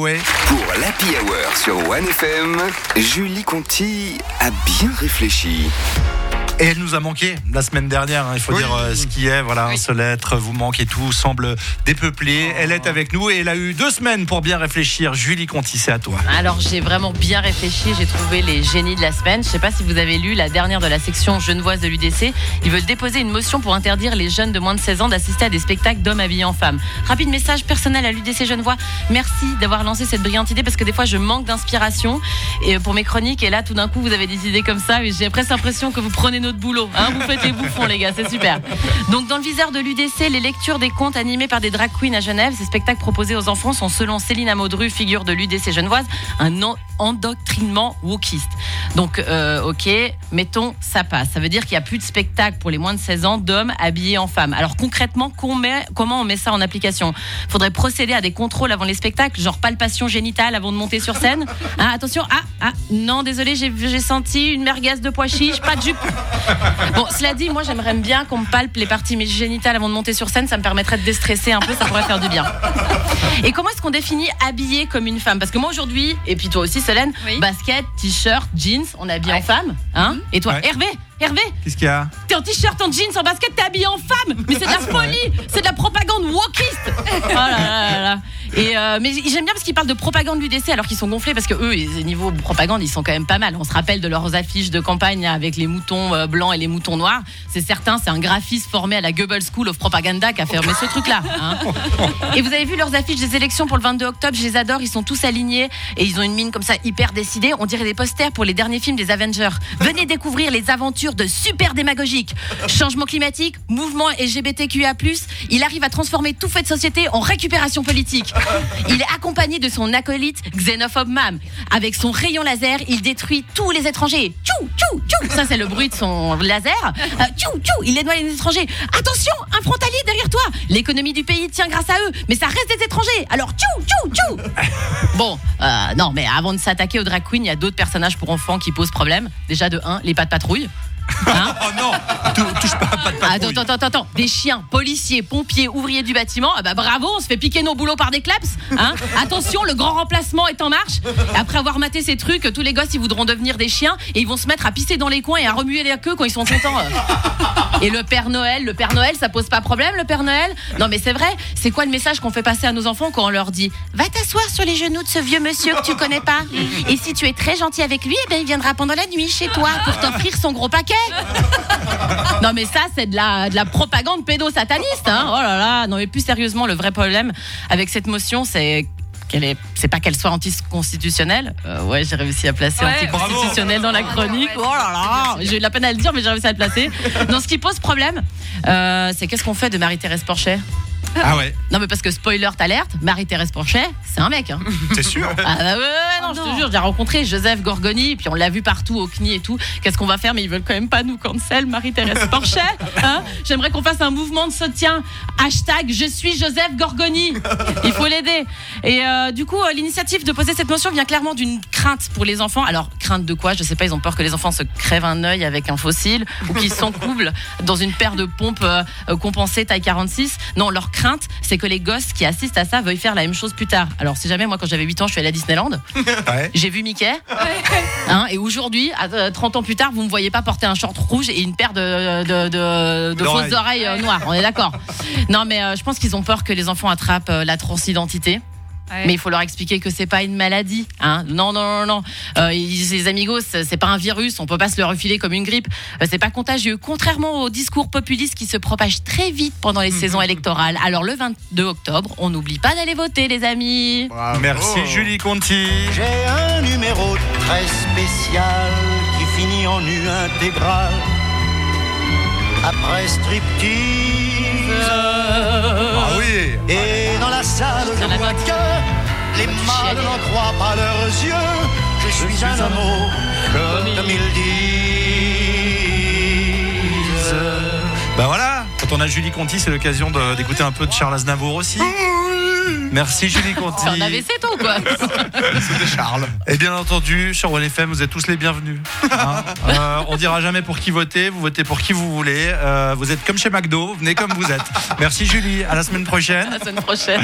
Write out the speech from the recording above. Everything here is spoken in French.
Pour l'Happy Hour sur 1FM, Julie Conti a bien réfléchi. Et elle nous a manqué la semaine dernière, hein, il faut Oui. dire euh, ce qui est. Voilà, Oui. ce lettre vous manque et tout semble dépeuplé. Elle est avec nous et elle a eu deux semaines pour bien réfléchir. Julie Conti, c'est à toi. Alors j'ai vraiment bien réfléchi, j'ai trouvé les génies de la semaine. Je sais pas si vous avez lu la dernière de la section genevoise de l'UDC. Ils veulent déposer une motion pour interdire les jeunes de moins de 16 ans d'assister à des spectacles d'hommes habillés en femmes. Rapide message personnel à l'UDC Genevois. Merci d'avoir lancé cette brillante idée parce que des fois je manque d'inspiration et pour mes chroniques et là tout d'un coup vous avez des idées comme ça et j'ai presque l'impression que vous prenez notre boulot. Hein vous faites les bouffons les gars, c'est super. Donc dans le viseur de l'UDC, les lectures des contes animés par des drag queens à Genève, ces spectacles proposés aux enfants sont selon Céline Amodru, figure de l'UDC genevoise, un en- endoctrinement wokiste. Donc euh, ok, mettons ça passe. Ça veut dire qu'il n'y a plus de spectacle pour les moins de 16 ans d'hommes habillés en femmes. Alors concrètement, comment on met ça en application? Faudrait procéder à des contrôles avant les spectacles, genre palpation génitale avant de monter sur scène? Hein, attention, ah, ah, non, désolé, j'ai j'ai senti une merguez de pois chiche, pas de jupe. Bon, cela dit, moi j'aimerais bien qu'on me palpe les parties génitales avant de monter sur scène, ça me permettrait de déstresser un peu, ça pourrait faire du bien. Et comment est-ce qu'on définit habillé comme une femme? Parce que moi aujourd'hui, et puis toi aussi Solène, Oui. basket, t-shirt, jeans, on est habillé en femme. Hein? Et toi, Ouais. Hervé Hervé, Qu'est-ce qu'il y a? T'es en t-shirt, en jeans, en basket, t'es habillé en femme Mais c'est de la folie C'est de la propagande wokiste Oh là là là là. Et euh, mais j'aime bien parce qu'ils parlent de propagande l'UDC alors qu'ils sont gonflés parce que eux, ils- niveau propagande, ils sont quand même pas mal. On se rappelle de leurs affiches de campagne avec les moutons euh, blancs et les moutons noirs. C'est certain, c'est un graphiste formé à la Goebbels School of Propaganda qui a fermé ce truc-là. hein. Et vous avez vu leurs affiches des élections pour le 22 octobre, je les adore, ils sont tous alignés et ils ont une mine comme ça hyper décidée. On dirait des posters pour les derniers films des Avengers. Venez découvrir les aventures de super démagogiques. Changement climatique, mouvement LGBTQIA+, il arrive à transformer tout fait de société en récupération politique. Il est accompagné de son acolyte xénophobe Mam. Avec son rayon laser, il détruit tous les étrangers. Tchou, tchou, tchou. Ça, c'est le bruit de son laser. Euh, tchou, tchou. Il éloigne les étrangers. Attention, un frontalier derrière toi. L'économie du pays tient grâce à eux. Mais ça reste des étrangers. Alors, tchou, tchou, tchou. Bon, euh, non, mais avant de s'attaquer aux drag queens, il y a d'autres personnages pour enfants qui posent problème. Déjà, de 1, les pas de patrouille. Hein Oh non Tou- Touche pas, pas de patrouille. Attends, attends, attends, attends. Des chiens, policiers, pompiers, ouvriers du bâtiment. Ah bah bravo, on se fait piquer nos boulots par des claps. Hein Attention, le grand remplacement est en marche. Après avoir maté ces trucs, tous les gosses ils voudront devenir des chiens et ils vont se mettre à pisser dans les coins et à remuer les queues quand ils sont contents. Et le Père Noël, le Père Noël, ça pose pas problème, le Père Noël? Non mais c'est vrai, c'est quoi le message qu'on fait passer à nos enfants quand on leur dit Va t'asseoir sur les genoux de ce vieux monsieur que tu connais pas Et si tu es très gentil avec lui, eh ben, il viendra pendant la nuit chez toi pour t'offrir son gros paquet non mais ça c'est de la, de la propagande pédosataniste hein. Oh là là, non mais plus sérieusement le vrai problème avec cette motion c'est qu'elle est c'est pas qu'elle soit anticonstitutionnelle. Euh, ouais, j'ai réussi à placer Ouais, anticonstitutionnelle dans la chronique. Oh là là, j'ai eu de la peine à le dire mais j'ai réussi à le placer. Non, ce qui pose problème euh, c'est qu'est-ce qu'on fait de Marie-Thérèse Porchet Ah ouais, Non mais parce que spoiler alerte, Marie-Thérèse Porchet, c'est un mec hein. c'est sûr. Ah bah ouais, ouais, ouais, non, je te jure, j'ai rencontré Joseph Gorgoni, puis on l'a vu partout au CNI et tout. Qu'est-ce qu'on va faire? Mais ils veulent quand même pas nous cancel, Marie-Thérèse Porchet. Hein J'aimerais qu'on fasse un mouvement de soutien. Hashtag je suis Joseph Gorgoni. Il faut l'aider. Et euh, du coup, euh, l'initiative de poser cette motion vient clairement d'une crainte pour les enfants. Alors, crainte de quoi? Je sais pas, ils ont peur que les enfants se crèvent un œil avec un fossile ou qu'ils s'encoublent dans une paire de pompes euh, compensées taille 46. Non, leur crainte, c'est que les gosses qui assistent à ça veuillent faire la même chose plus tard. Alors, si jamais, moi, quand j'avais 8 ans, je suis allée à Disneyland, Ouais. j'ai vu Mickey. Hein, et aujourd'hui, à euh, 30 ans plus tard, vous me voyez pas porter un short rouge et une paire de, de, de, de fausses oreilles euh, noires. On est d'accord. Non, mais euh, je pense qu'ils ont peur que les enfants attrapent euh, la transidentité. Ouais. Mais il faut leur expliquer que c'est pas une maladie. Hein. Non, non, non, non. Euh, les amigos, c'est pas un virus. On peut pas se le refiler comme une grippe. Euh, c'est pas contagieux. Contrairement au discours populiste qui se propage très vite pendant les saisons électorales. Alors le 22 octobre, on n'oublie pas d'aller voter, les amis. Merci Julie Conti. J'ai un numéro très spécial qui finit en U intégral. Après striptease. Ah oui Et dans la salle, je la vois que les mâles n'en croient pas leurs yeux. Je suis un homo, comme ils disent. Bah voilà, quand on a Julie Conti, c'est l'occasion d'écouter un peu de Charles Aznavour aussi. Merci Julie Conti. C'est un AVC, toi, ou quoi C'était Charles. Et bien entendu, sur OneFM, vous êtes tous les bienvenus. Hein Euh, on dira jamais pour qui voter, vous votez pour qui vous voulez. Euh, vous êtes comme chez McDo, venez comme vous êtes. Merci Julie, à la semaine prochaine. À la semaine prochaine.